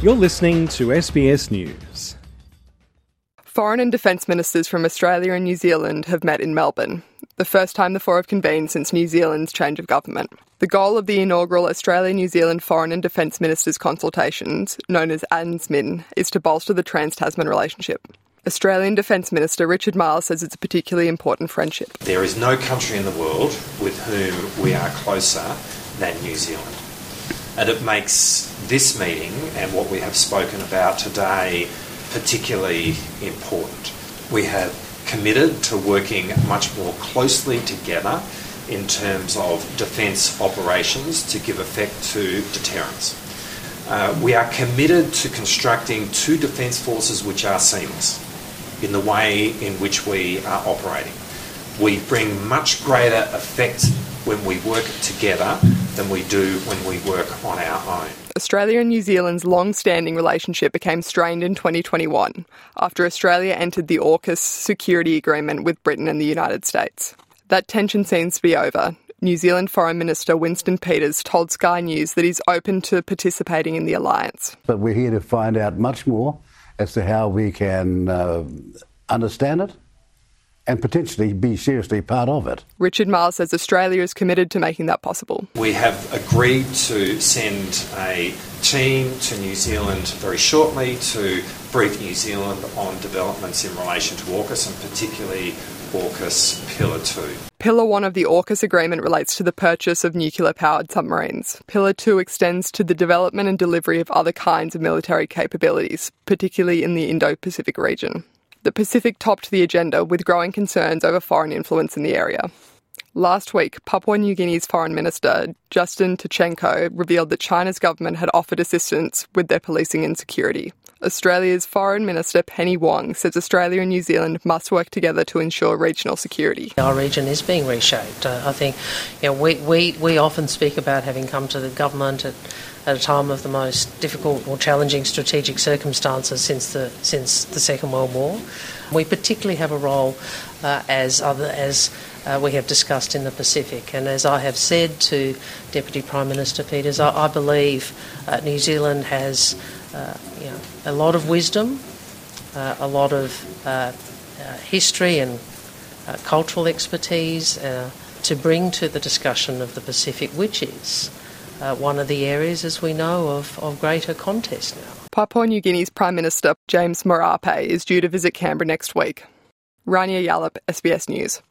You're listening to SBS News. Foreign and Defence Ministers from Australia and New Zealand have met in Melbourne, the first time the four have convened since New Zealand's change of government. The goal of the inaugural Australia New Zealand Foreign and Defence Ministers consultations, known as ANZMIN, is to bolster the Trans Tasman relationship. Australian Defence Minister Richard Marles says it's a particularly important friendship. There is no country in the world with whom we are closer than New Zealand. And it makes this meeting and what we have spoken about today particularly important. We have committed to working much more closely together in terms of defence operations to give effect to deterrence. Uh, we are committed to constructing two defence forces which are seamless in the way in which we are operating. We bring much greater effect when we work together than we do when we work on our own. Australia and New Zealand's long standing relationship became strained in 2021 after Australia entered the AUKUS security agreement with Britain and the United States. That tension seems to be over. New Zealand Foreign Minister Winston Peters told Sky News that he's open to participating in the alliance. But we're here to find out much more as to how we can uh, understand it and potentially be seriously part of it. Richard Marles says Australia is committed to making that possible. We have agreed to send a team to New Zealand very shortly to brief New Zealand on developments in relation to AUKUS and particularly AUKUS Pillar 2. Pillar 1 of the AUKUS agreement relates to the purchase of nuclear powered submarines. Pillar 2 extends to the development and delivery of other kinds of military capabilities, particularly in the Indo Pacific region. The Pacific topped the agenda with growing concerns over foreign influence in the area. Last week, Papua New Guinea's Foreign Minister, Justin Tkachenko, revealed that China's government had offered assistance with their policing and security. Australia's Foreign Minister Penny Wong says Australia and New Zealand must work together to ensure regional security. Our region is being reshaped. Uh, I think you know, we, we, we often speak about having come to the government at, at a time of the most difficult or challenging strategic circumstances since the, since the Second World War. We particularly have a role uh, as, other, as uh, we have discussed in the Pacific. And as I have said to Deputy Prime Minister Peters, I, I believe uh, New Zealand has uh, you know, a lot of wisdom, uh, a lot of uh, history and cultural expertise to bring to the discussion of the Pacific, which is uh, one of the areas, as we know, of, of greater contest now. Papua New Guinea's Prime Minister James Marape is due to visit Canberra next week. Rania Yallop, SBS News.